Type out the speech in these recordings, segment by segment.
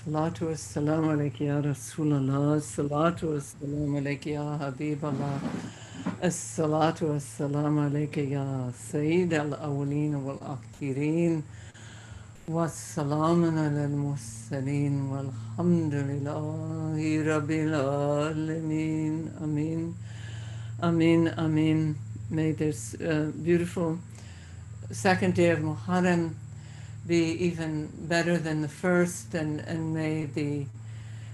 الصلاة والسلام عليك يا رسول الله. الصلاة والسلام عليك يا حبيب الله. الصلاة والسلام عليك يا سيد الأولين والآخرين. والسلام على المرسلين. والحمد لله رب العالمين. أمين. أمين. أمين. May this uh, beautiful second day of Muharram. Be even better than the first and, and may the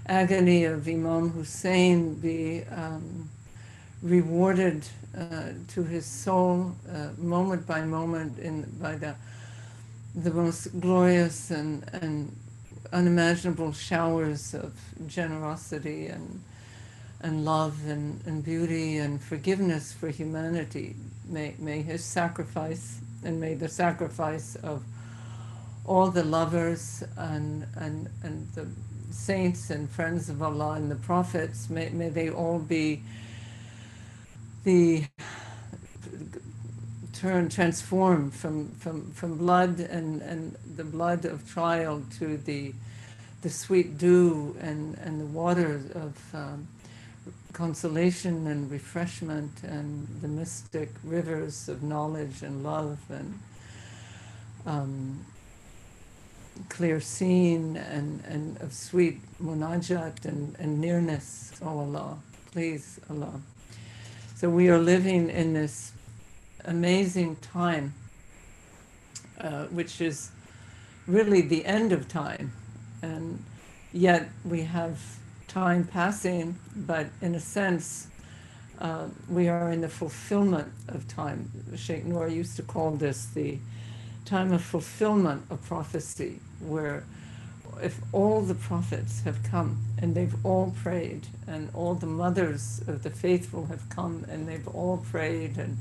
agony of Imam Hussein be um, rewarded uh, to his soul uh, moment by moment in by the the most glorious and, and unimaginable showers of generosity and and love and, and beauty and forgiveness for humanity. May, may his sacrifice and may the sacrifice of all the lovers and, and, and the saints and friends of Allah and the prophets, may, may they all be the turn transform from, from, from blood and, and the blood of trial to the the sweet dew and, and the water of um, consolation and refreshment and the mystic rivers of knowledge and love and um, clear seeing and, and of sweet munajat and, and nearness. Oh Allah, please Allah. So we are living in this amazing time, uh, which is really the end of time. And yet we have time passing, but in a sense, uh, we are in the fulfillment of time. Sheikh Noor used to call this the time of fulfillment of prophecy, where if all the prophets have come and they've all prayed, and all the mothers of the faithful have come and they've all prayed, and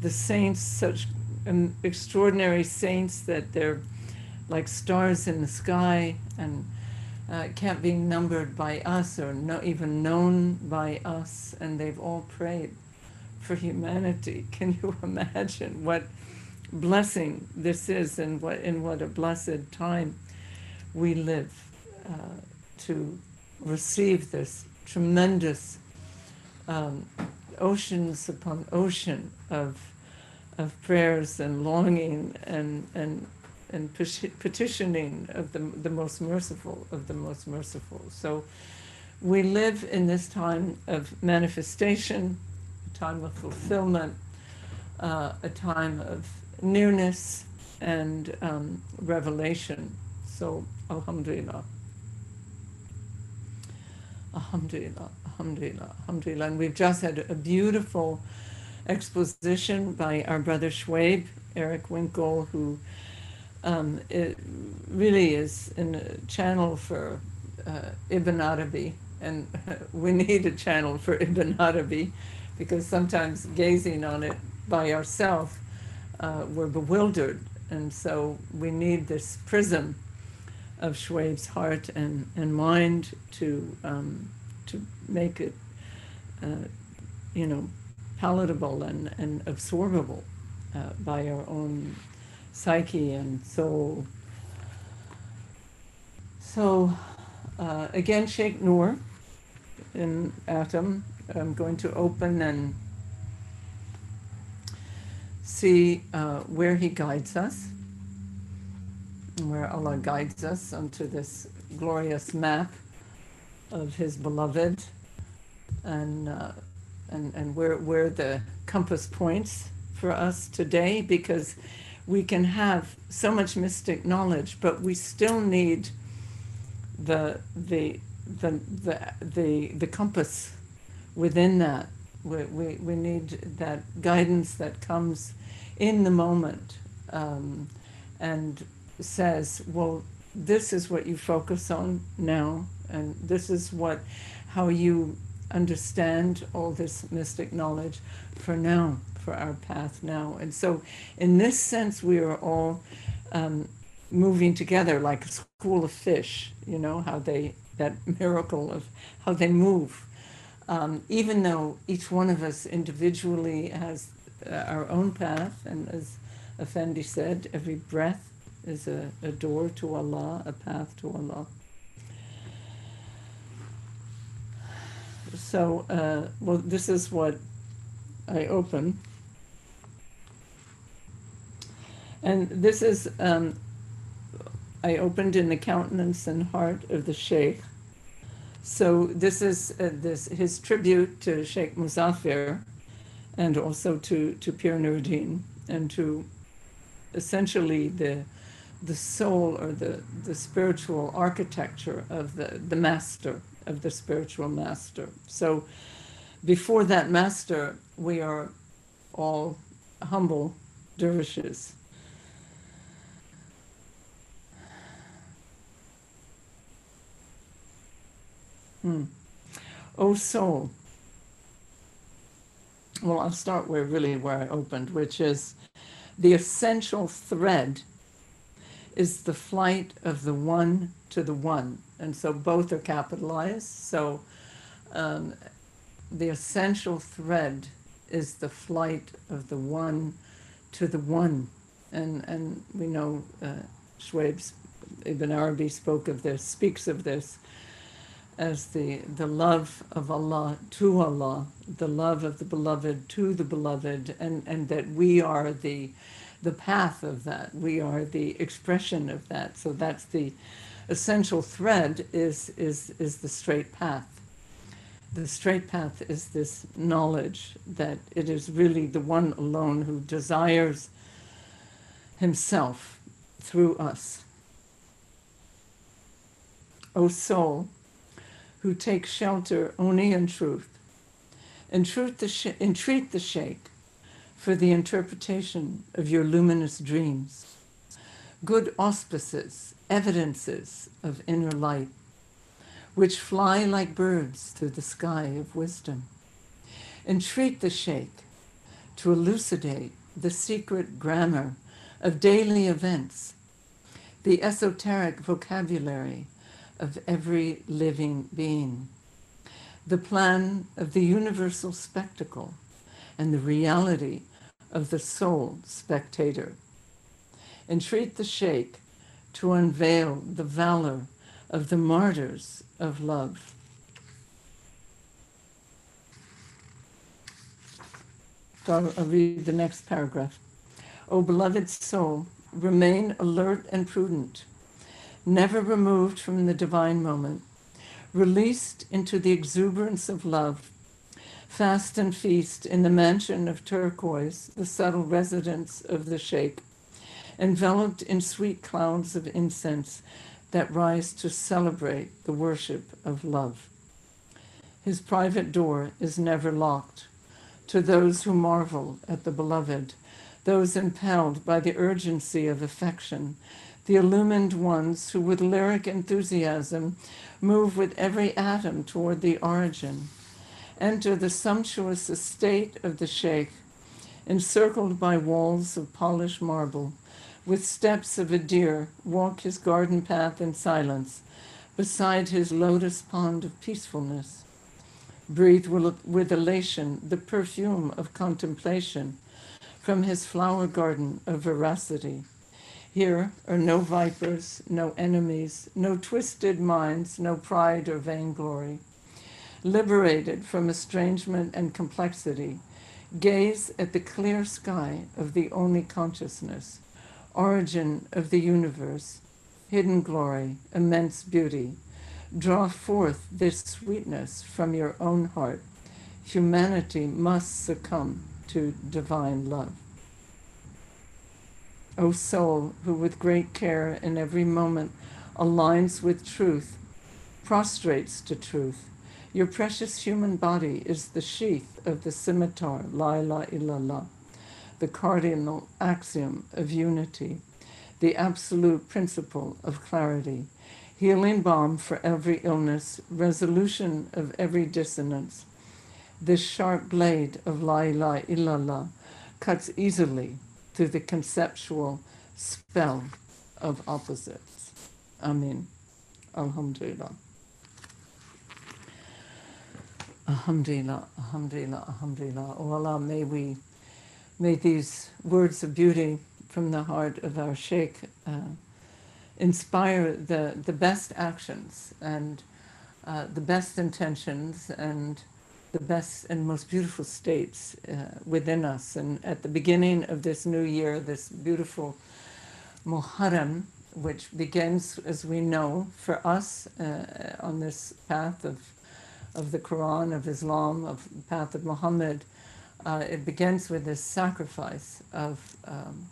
the saints, such extraordinary saints that they're like stars in the sky and uh, can't be numbered by us or no, even known by us, and they've all prayed for humanity. Can you imagine what blessing this is and what in what a blessed time we live uh, to receive this tremendous um, oceans upon ocean of of prayers and longing and and and petitioning of the, the most merciful of the most merciful. So we live in this time of manifestation, a time of fulfillment, uh, a time of nearness and um, revelation. So, Alhamdulillah. Alhamdulillah, Alhamdulillah, Alhamdulillah. And we've just had a beautiful exposition by our brother Schwabe, Eric Winkel, who um, it really is a channel for uh, Ibn Arabi, and we need a channel for Ibn Arabi because sometimes gazing on it by ourselves, uh, we're bewildered, and so we need this prism of Schwabe's heart and, and mind to um, to make it, uh, you know, palatable and, and absorbable uh, by our own psyche and soul. So, uh, again, Sheikh Noor in Atom. I'm going to open and see uh, where he guides us, where Allah guides us onto this glorious map of His beloved, and uh, and and where where the compass points for us today, because we can have so much mystic knowledge, but we still need the the the the the, the compass within that. We, we, we need that guidance that comes in the moment um, and says, well, this is what you focus on now, and this is what how you understand all this mystic knowledge for now for our path now. And so, in this sense, we are all um, moving together like a school of fish, you know, how they, that miracle of how they move. Um, even though each one of us individually has uh, our own path, and as Effendi said, every breath is a, a door to Allah, a path to Allah. So, uh, well, this is what I open. And this is, um, I opened in the countenance and heart of the Sheikh. So this is uh, this his tribute to Sheikh Muzaffer, and also to, to Pir Nuruddin and to essentially the the soul or the, the spiritual architecture of the, the master, of the spiritual master. So before that master, we are all humble dervishes. Hmm. O soul. Well, I'll start where really where I opened, which is the essential thread is the flight of the one to the one. And so both are capitalized. So um, the essential thread is the flight of the one to the one. And, and we know uh, Schwebe's Ibn Arabi spoke of this, speaks of this as the, the love of Allah to Allah, the love of the beloved to the beloved, and, and that we are the, the path of that. We are the expression of that. So that's the essential thread is, is, is the straight path. The straight path is this knowledge that it is really the one alone who desires himself through us. O soul, who take shelter only in truth. Entreat the, sh- entreat the Sheikh for the interpretation of your luminous dreams, good auspices, evidences of inner light, which fly like birds through the sky of wisdom. Entreat the Sheikh to elucidate the secret grammar of daily events, the esoteric vocabulary of every living being, the plan of the universal spectacle, and the reality of the soul spectator. Entreat the Sheikh to unveil the valor of the martyrs of love. So I'll read the next paragraph. O beloved soul, remain alert and prudent never removed from the divine moment, released into the exuberance of love, fast and feast in the mansion of turquoise, the subtle residence of the Sheikh, enveloped in sweet clouds of incense that rise to celebrate the worship of love. His private door is never locked. To those who marvel at the beloved, those impelled by the urgency of affection, the illumined ones who with lyric enthusiasm move with every atom toward the origin, enter the sumptuous estate of the sheikh, encircled by walls of polished marble, with steps of a deer, walk his garden path in silence, beside his lotus pond of peacefulness. Breathe with elation the perfume of contemplation from his flower garden of veracity here are no vipers, no enemies, no twisted minds, no pride or vainglory. Liberated from estrangement and complexity, gaze at the clear sky of the only consciousness, origin of the universe, hidden glory, immense beauty. Draw forth this sweetness from your own heart. Humanity must succumb to divine love. O soul, who with great care in every moment aligns with truth, prostrates to truth. Your precious human body is the sheath of the scimitar, La ilaha illallah, the cardinal axiom of unity, the absolute principle of clarity, healing balm for every illness, resolution of every dissonance. This sharp blade of La ilaha illallah cuts easily through the conceptual spell of opposites. Amen. Alhamdulillah. Alhamdulillah, Alhamdulillah, Alhamdulillah. Oh Allah, may we, may these words of beauty from the heart of our Sheikh uh, inspire the, the best actions and uh, the best intentions and the best and most beautiful states uh, within us. And at the beginning of this new year, this beautiful Muharram, which begins, as we know, for us uh, on this path of, of the Quran, of Islam, of the path of Muhammad, uh, it begins with this sacrifice of, um,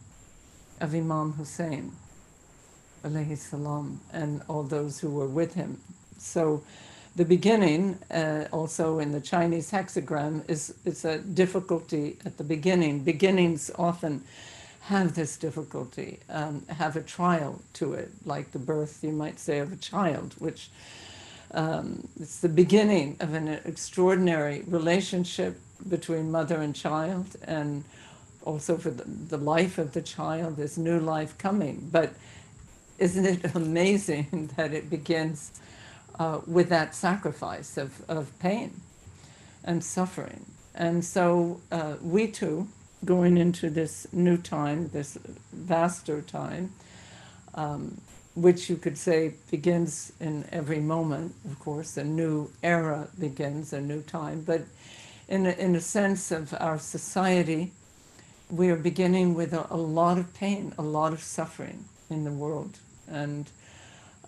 of Imam Hussein, alayhi salam, and all those who were with him. So the beginning, uh, also in the Chinese hexagram, is, is a difficulty at the beginning. Beginnings often have this difficulty, um, have a trial to it, like the birth, you might say, of a child, which um, it's the beginning of an extraordinary relationship between mother and child, and also for the, the life of the child, this new life coming. But isn't it amazing that it begins uh, with that sacrifice of, of pain and suffering? And so uh, we too, going into this new time, this vaster time, um, which you could say begins in every moment, of course, a new era begins, a new time, but in a, in a sense of our society, we are beginning with a, a lot of pain, a lot of suffering in the world, and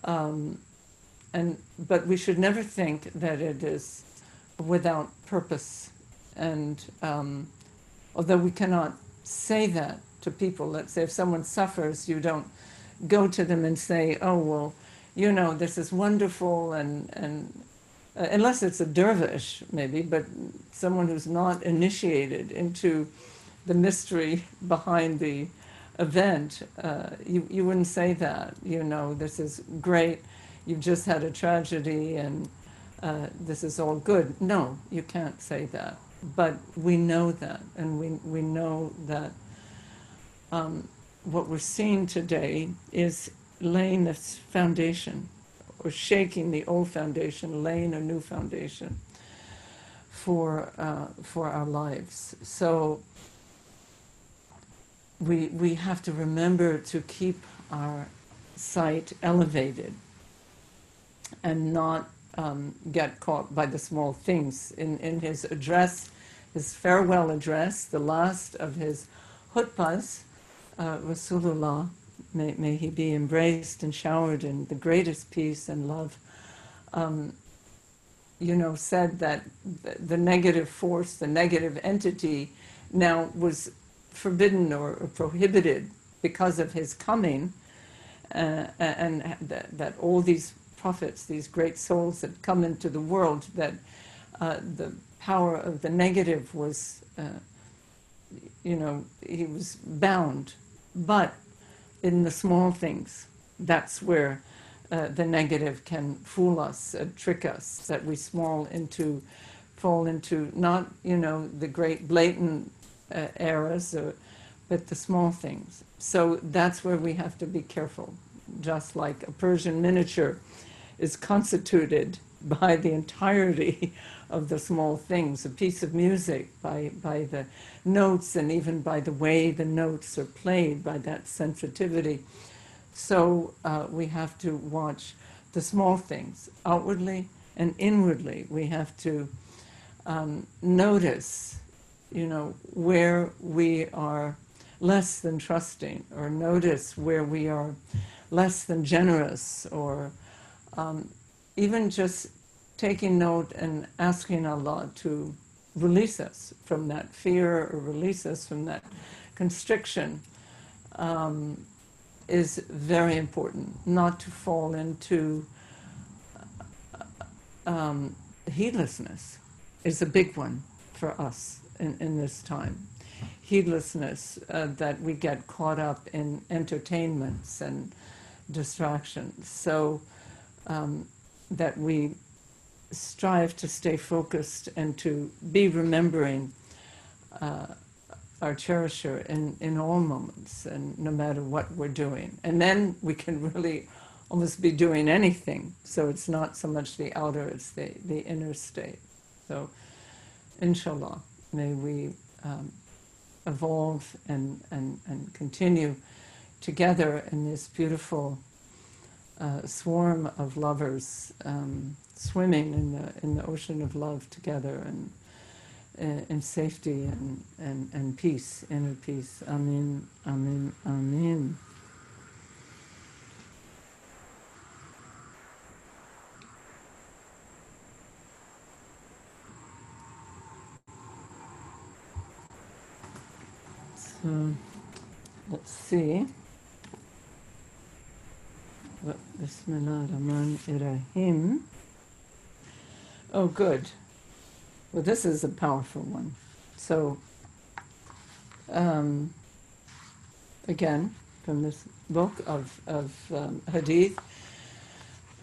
um, and but we should never think that it is without purpose. And um, although we cannot say that to people, let's say if someone suffers, you don't go to them and say, "Oh well, you know, this is wonderful," and and uh, unless it's a dervish, maybe, but someone who's not initiated into the mystery behind the event, uh, you, you wouldn't say that. You know, this is great, you've just had a tragedy and uh, this is all good. No, you can't say that. But we know that, and we, we know that um, what we're seeing today is laying this foundation or shaking the old foundation, laying a new foundation for uh, for our lives. So we we have to remember to keep our sight elevated and not um, get caught by the small things. In in his address, his farewell address, the last of his hutbas, uh, Rasulullah May, may he be embraced and showered in the greatest peace and love. Um, you know, said that the negative force, the negative entity, now was forbidden or, or prohibited because of his coming, uh, and that, that, all these prophets, these great souls that come into the world, that uh, the power of the negative was, uh, you know, he was bound. But in the small things. That's where uh, the negative can fool us, trick us, that we small into, fall into not, you know, the great blatant uh, errors, uh, but the small things. So that's where we have to be careful. Just like a Persian miniature is constituted by the entirety of the small things, a piece of music, by, by the notes, and even by the way the notes are played, by that sensitivity. So uh, we have to watch the small things, outwardly and inwardly. We have to um, notice, you know, where we are less than trusting, or notice where we are less than generous, or um, even just taking note and asking Allah to release us from that fear or release us from that constriction um, is very important. Not to fall into um, heedlessness is a big one for us in, in this time. Heedlessness uh, that we get caught up in entertainments and distractions. So um, that we strive to stay focused and to be remembering uh, our cherisher in, in all moments and no matter what we're doing. And then we can really almost be doing anything. So it's not so much the outer, it's the, the inner state. So, inshallah, may we um, evolve and, and, and continue together in this beautiful uh, swarm of lovers. Um, swimming in the in the ocean of love together and in, in safety and, and, and peace, inner peace. Amen, amen, amen. So, let's see. What Bismillah Rahman Irahim. Oh, good. Well, this is a powerful one. So, um, again, from this book of, of um, Hadith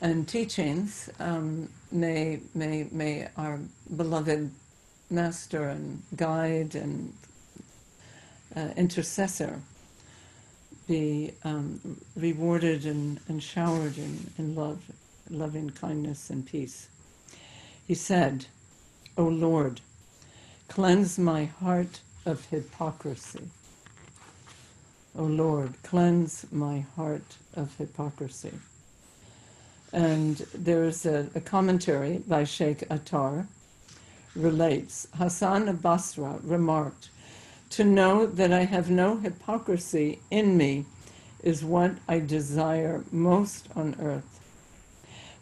and teachings, um, may, may, may our beloved master and guide and uh, intercessor be um, rewarded and, and showered in, in love, loving kindness and peace. He said, O Lord, cleanse my heart of hypocrisy. O Lord, cleanse my heart of hypocrisy. And there's a, a commentary by Sheikh Attar relates Hassan of Basra remarked, To know that I have no hypocrisy in me is what I desire most on earth.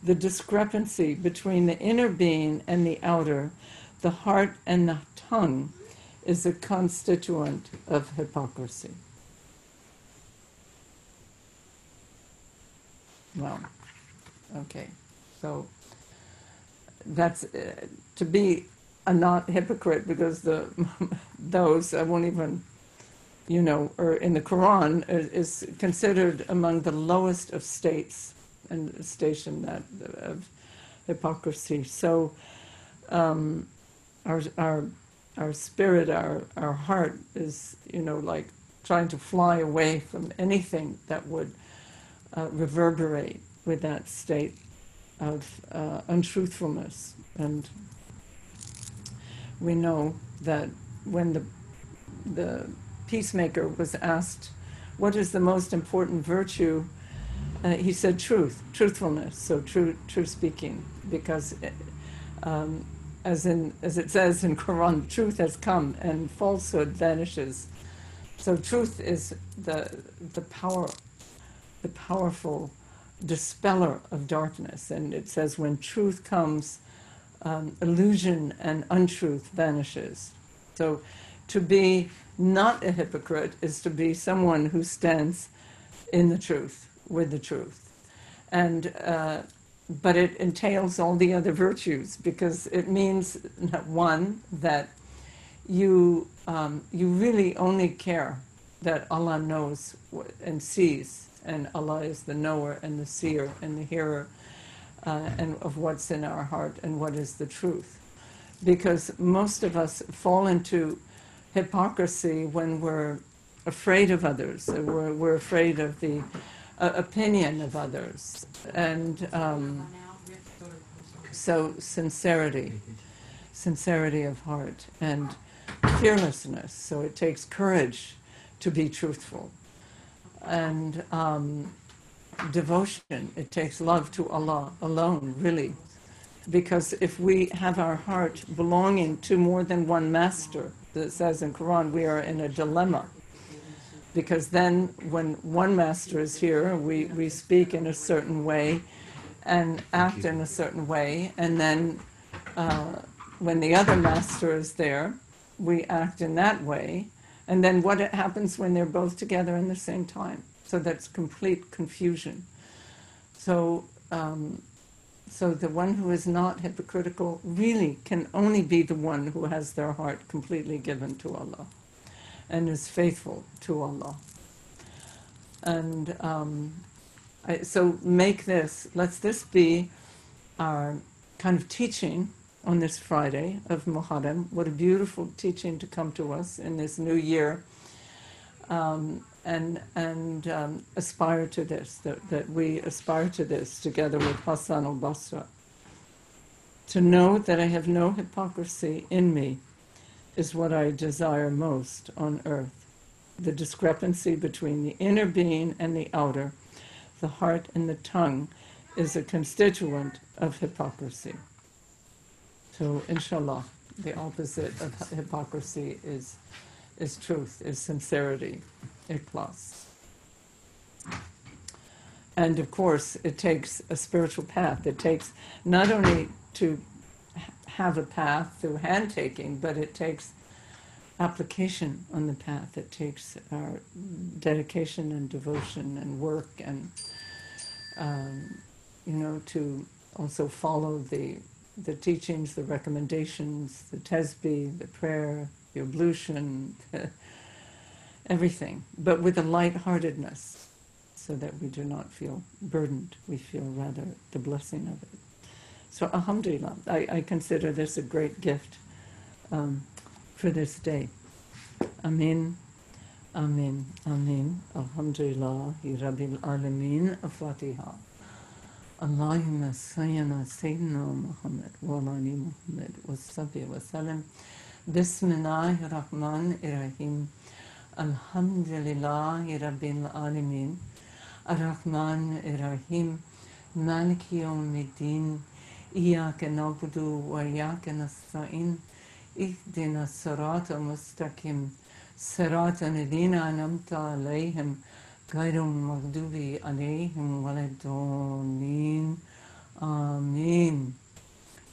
The discrepancy between the inner being and the outer, the heart and the tongue, is a constituent of hypocrisy. Well, okay. So that's uh, to be a not hypocrite because the those I won't even you know or in the Quran is, considered among the lowest of states and station that of hypocrisy. So um, our our our spirit, our our heart is you know like trying to fly away from anything that would uh, reverberate with that state of uh, untruthfulness. And we know that when the, the peacemaker was asked, What is the most important virtue? Uh, he said truth, truthfulness, so true, true speaking, because um, as in as it says in Quran, truth has come and falsehood vanishes. So truth is the the power the powerful dispeller of darkness. And it says, when truth comes, um, illusion and untruth vanishes. So to be not a hypocrite is to be someone who stands in the truth, with the truth. And uh, but it entails all the other virtues because it means one that you um, you really only care that Allah knows and sees and Allah is the knower and the seer and the hearer uh, and of what's in our heart and what is the truth. Because most of us fall into hypocrisy when we're afraid of others, we're, we're afraid of the uh, opinion of others. And um, so, sincerity, sincerity of heart, and fearlessness. So, it takes courage to be truthful and um, devotion. It takes love to Allah alone, really. Because if we have our heart belonging to more than one master, that says in Quran, we are in a dilemma. Because then, when one master is here, we, we speak in a certain way and act in a certain way, and then uh, when the other master is there, we act in that way, and then what happens when they're both together in the same time. So that's complete confusion. So, um, so the one who is not hypocritical really can only be the one who has their heart completely given to Allah and is faithful to Allah. And um, I, so make this, let's this be our kind of teaching on this Friday of Muharram. What a beautiful teaching to come to us in this new year. Um, and, and um, aspire to this, that, that we aspire to this together with Hassan al Basra. To know that I have no hypocrisy in me is what I desire most on earth. The discrepancy between the inner being and the outer, the heart and the tongue, is a constituent of hypocrisy. So, inshallah, The opposite of hypocrisy is, is truth, is sincerity, ikhlas. And of course, it takes a spiritual path. It takes not only to have a path through hand taking, but it takes application on the path. It takes our dedication and devotion and work and, um, you know, to also follow the, the teachings, the recommendations, the tesbih, the prayer, the ablution, everything, but with a lightheartedness so that we do not feel burdened. We feel rather the blessing of it. So, Alhamdulillah, I, I consider this a great gift um, for this day. Amin, Amin, Amin. Alhamdulillah, Rabbil Alameen, Fatiha. Allahumma sayyana Sayyidina Muhammad wa alani Muhammad wa sabbi wa salam. Bismillahir Rahmanir Alhamdulillah, Rabbil Alemin. Ar-Rahman Ar-Rahim. Maliki Yevmiddin. İyyâke na'budu ve iyyâke nestaîn. İhdina sıratal mustakim. Sıratal lezîne en'amte aleyhim. Gayril mağdubi aleyhim veleddâlin. Amin.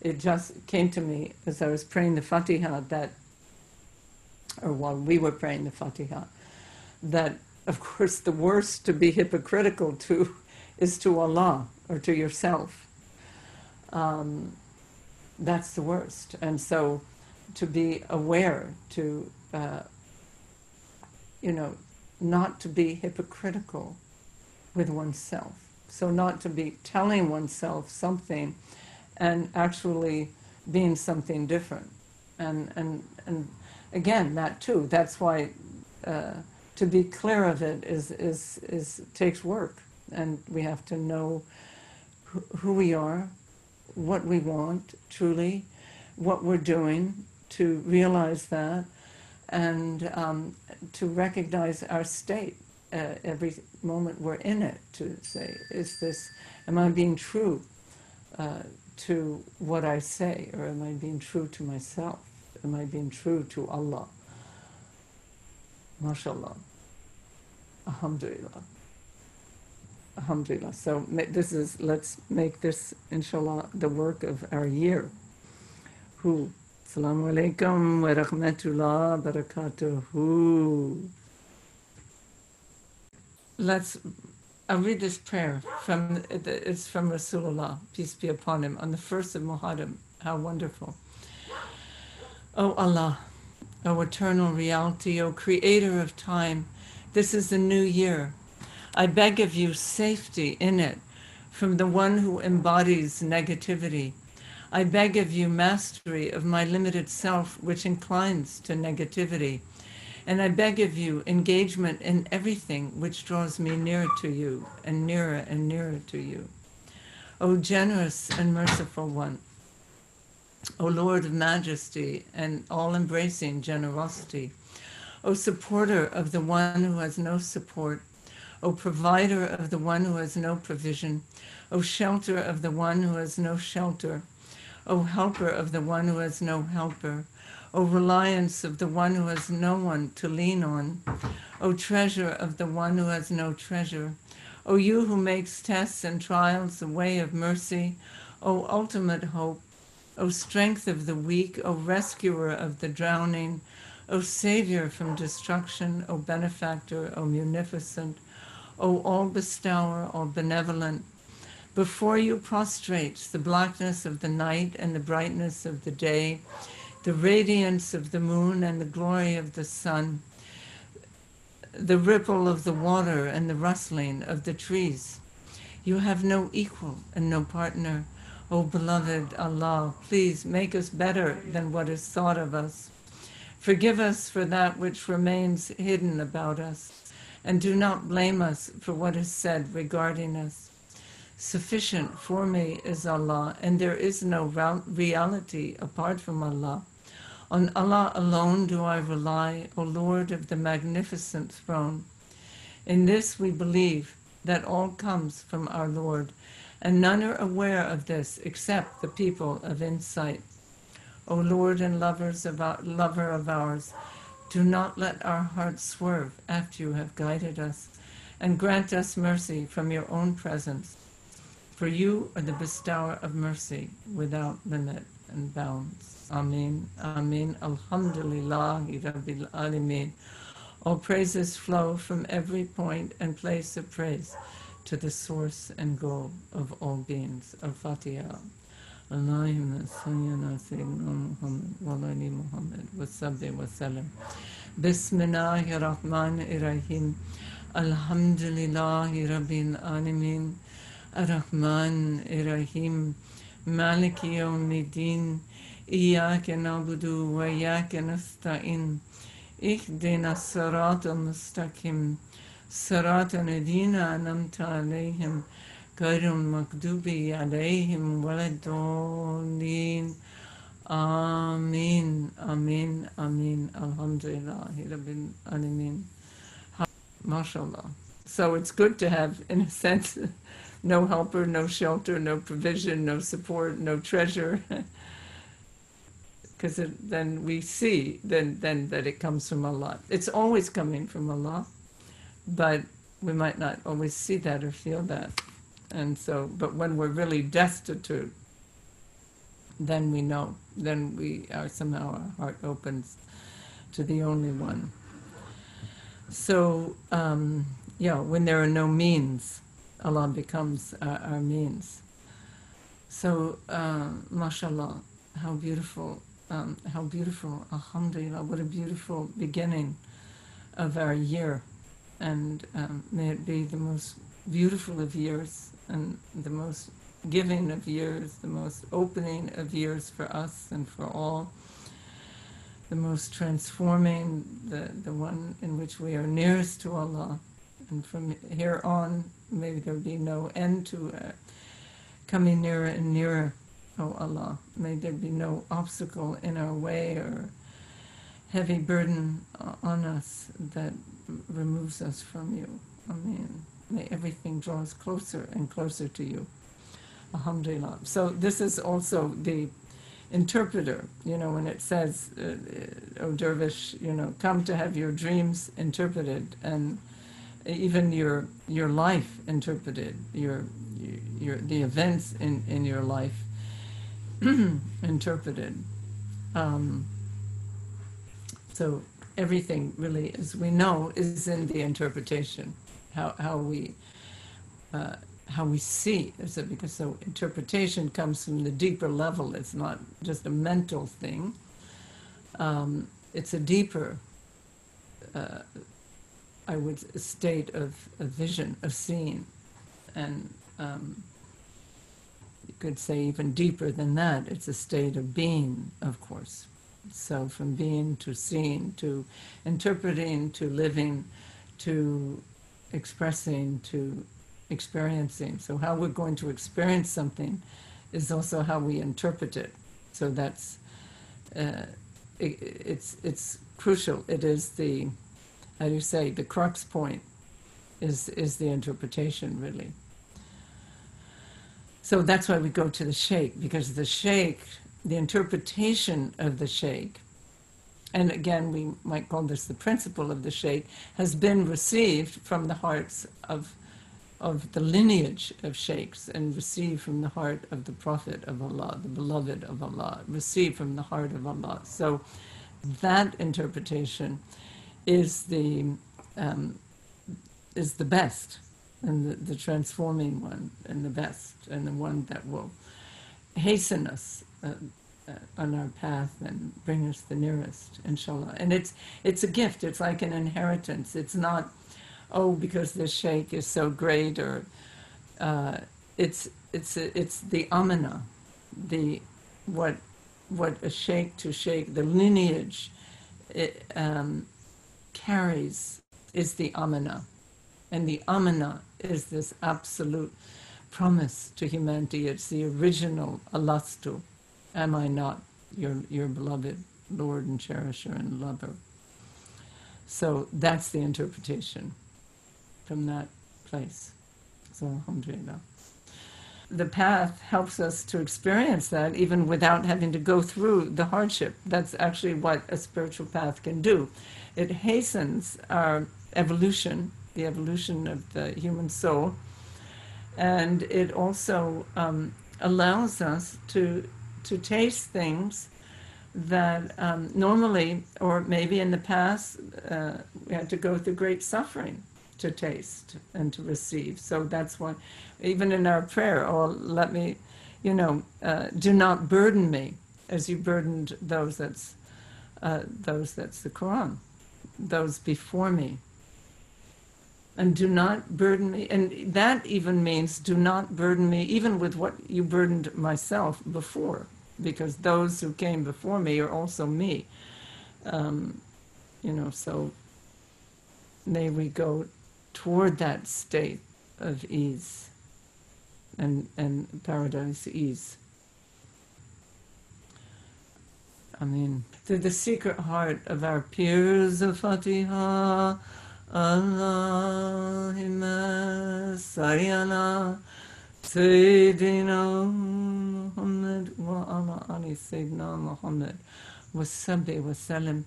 It just came to me as I was praying the Fatiha that or while we were praying the Fatiha, that of course the worst to be hypocritical to is to Allah or to yourself um, that's the worst. And so to be aware, to, uh, you know, not to be hypocritical with oneself. So not to be telling oneself something and actually being something different. And, and, and again, that too, that's why uh, to be clear of it is, is, is takes work. And we have to know who, we are, what we want truly, what we're doing, to realize that, and um, to recognize our state uh, every moment we're in it. To say, is this, am I being true uh, to what I say, or am I being true to myself? Am I being true to Allah? MashaAllah. Alhamdulillah. Alhamdulillah. So this is, let's make this, inshallah, the work of our year. Who? Assalamu alaikum wa rahmatullah barakatuhu. Let's, I'll read this prayer from, it's from Rasulullah, peace be upon him, on the first of Muharram. How wonderful. O Allah, O eternal reality, O creator of time, this is the new year I beg of you safety in it from the one who embodies negativity. I beg of you mastery of my limited self, which inclines to negativity. And I beg of you engagement in everything which draws me nearer to you and nearer and nearer to you. O generous and merciful one, O Lord of majesty and all embracing generosity, O supporter of the one who has no support. O provider of the one who has no provision, O shelter of the one who has no shelter, O helper of the one who has no helper, O reliance of the one who has no one to lean on, O treasure of the one who has no treasure, O you who makes tests and trials a way of mercy, O ultimate hope, O strength of the weak, O rescuer of the drowning, O Savior from destruction, O benefactor, O munificent, O all bestower, all benevolent, before you prostrates the blackness of the night and the brightness of the day, the radiance of the moon and the glory of the sun, the ripple of the water and the rustling of the trees. You have no equal and no partner. O beloved Allah, please make us better than what is thought of us. Forgive us for that which remains hidden about us and do not blame us for what is said regarding us. Sufficient for me is Allah, and there is no reality apart from Allah. On Allah alone do I rely, O Lord of the magnificent throne. In this we believe that all comes from our Lord, and none are aware of this except the people of insight. O Lord and lovers of our, lover of ours, do not let our hearts swerve after you have guided us, and grant us mercy from your own presence. For you are the bestower of mercy without limit and bounds. Amen. Amen. Alhamdulillah Rabbil Alameen. All praises flow from every point and place of praise to the source and goal of all beings. Al-Fatiha. Allahumma salli ala Sayyidina Muhammad wa ala ali Muhammad wa salli wa sallam. Bismillahir Rahmanir Rahim. Alhamdulillahi Rabbil Alameen. Ar-Rahman Ar-Rahim. Maliki Yawmiddin. إياك نعبد وإياك نستعين اهدنا الصراط المستقيم صراط الذين أنعمت عليهم غير المغضوب عليهم ولا الضالين آمين آمين آمين الحمد لله رب العالمين MashaAllah. So it's good to have, in a sense, no helper, no shelter, no provision, no support, no treasure. Because then we see then, then that it comes from Allah. It's always coming from Allah, but we might not always see that or feel that. And so, but when we're really destitute, then we know. Then we are somehow our heart opens to the only one. So, um, yeah, when there are no means, Allah becomes our, our means. So, uh, mashallah, how beautiful, um, how beautiful, alhamdulillah, what a beautiful beginning of our year. And um, may it be the most beautiful of years and the most giving of years, the most opening of years for us and for all, the most transforming, the, the one in which we are nearest to Allah. And from here on, may there be no end to uh, coming nearer and nearer, O Allah. May there be no obstacle in our way or heavy burden uh, on us that removes us from you. Amen. May everything draw us closer and closer to you. Alhamdulillah. So this is also the interpreter, you know, when it says, uh, O dervish, you know, come to have your dreams interpreted and even your your life interpreted, your your the events in, in your life interpreted. Um, so everything really, as we know, is in the interpretation. How how we uh, how we see is it because so interpretation comes from the deeper level. It's not just a mental thing. Um, it's a deeper, uh, I would state of, of vision of seeing, and um, you could say even deeper than that. It's a state of being, of course. So from being to seeing to interpreting to living to expressing to experiencing. So how we're going to experience something is also how we interpret it. So that's uh, it, it's it's crucial. It is the how do you say the crux point is is the interpretation really. So that's why we go to the sheikh because the sheikh, the interpretation of the sheikh, and again we might call this the principle of the sheikh, has been received from the hearts of of the lineage of sheikhs and received from the heart of the Prophet of Allah, the beloved of Allah, received from the heart of Allah. So that interpretation is the um, is the best and the, the, transforming one and the best and the one that will hasten us uh, on our path and bring us the nearest, inshallah. And it's it's a gift. It's like an inheritance. It's not oh, because this sheikh is so great, or uh, it's it's it's the amana, the what what a sheikh to sheikh, the lineage it, um, carries is the amana, and the amana is this absolute promise to humanity. It's the original alastu, am I not your your beloved Lord and cherisher and lover? So that's the interpretation from that place. So, alhamdulillah. the path helps us to experience that even without having to go through the hardship. That's actually what a spiritual path can do. It hastens our evolution, the evolution of the human soul, and it also um, allows us to to taste things that um, normally, or maybe in the past, uh, we had to go through great suffering to taste and to receive. So that's why, even in our prayer, oh, let me, you know, uh, do not burden me as you burdened those that's uh, those that's the Quran, those before me. And do not burden me, and that even means do not burden me, even with what you burdened myself before, because those who came before me are also me. Um, you know, so may we go toward that state of ease and, and paradise ease. I mean, the secret heart of our peers of Fatiha, اللهم صل على سيدنا محمد وعلى آل سيدنا محمد. والسبع وسلم.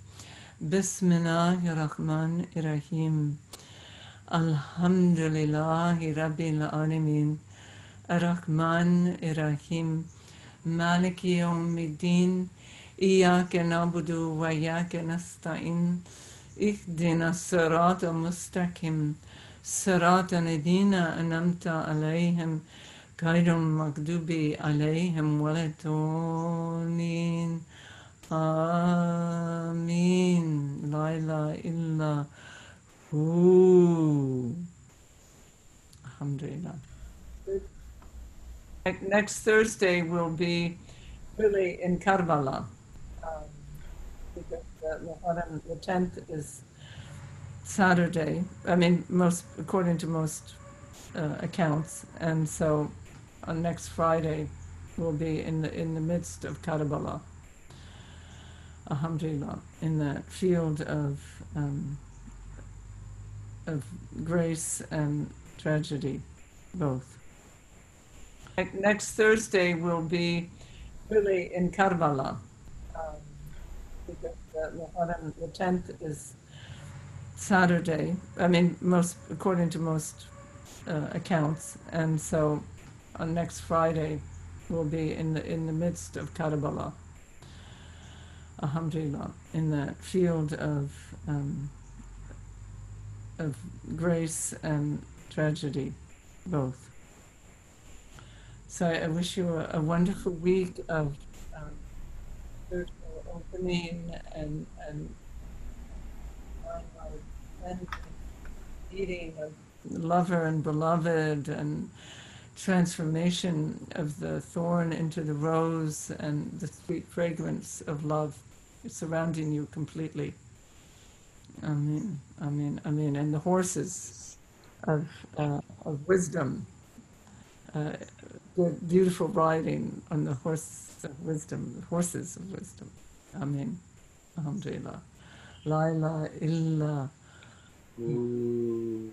بسم الله الرحمن الرحيم. الحمد لله رب العالمين الرحمن الرحيم مالك يوم الدين إياك نعبد وإياك نستعين اهدنا الصراط المستقيم صراط الذين أنعمت عليهم غير المغضوب عليهم ولا الضالين آمين لا إله إلا هو Alhamdulillah. Next Thursday will be really in Karbala. The Muharram, the 10th is Saturday. I mean, most according to most uh, accounts, and so on next Friday will be in the in the midst of Karbala. Alhamdulillah, in that field of um, of grace and tragedy, both. Next Thursday will be really in Karbala. Um, because the Muharram, the 10th is Saturday. I mean, most according to most uh, accounts, and so on next Friday will be in the in the midst of Karbala. Alhamdulillah, in that field of um, of grace and tragedy, both. So I wish you a, a wonderful week of um, opening and and meeting of lover and beloved and transformation of the thorn into the rose and the sweet fragrance of love surrounding you completely. I mean, I mean, I mean, And the horses of, uh, of wisdom, uh, the beautiful riding on the horse of wisdom, the horses of wisdom. Amen. Alhamdulillah. La ilaha illa. Ooh.